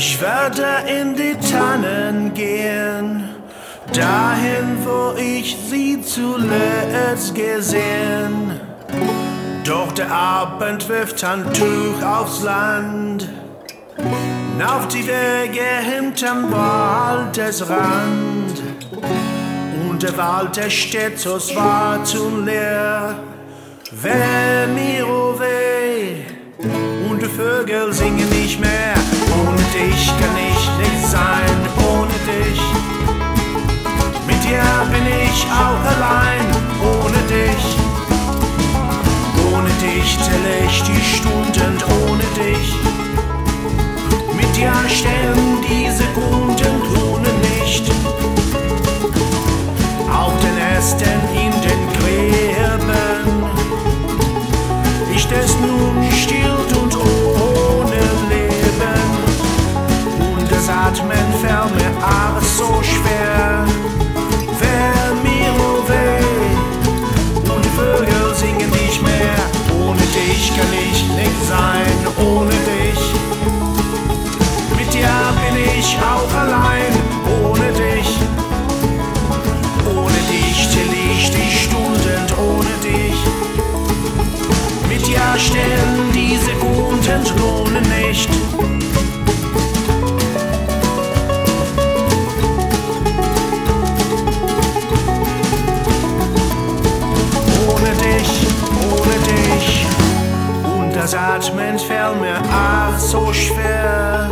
Ich werde in die Tannen gehen, dahin, wo ich sie zuletzt gesehen. Doch der Abend wirft Handtuch aufs Land, auf die Wege hinterm Waldesrand. Und der Wald, der steht so schwarz und leer. Weh mir, oh weh, und die Vögel singen den Ästen in den Gräben. Ich des nun stillt und ohne Leben. Und das Atmen fällt mir so schwer. Wär mir oh weh. Und die Vögel singen nicht mehr. Ohne dich kann ich nicht sein, ohne dich. Mit dir bin ich auch allein, Mit dir stellen die Sekunden lohnen nicht. Ohne dich, ohne dich. Und das Atmen fällt mir ach so schwer.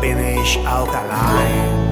finish alkaline.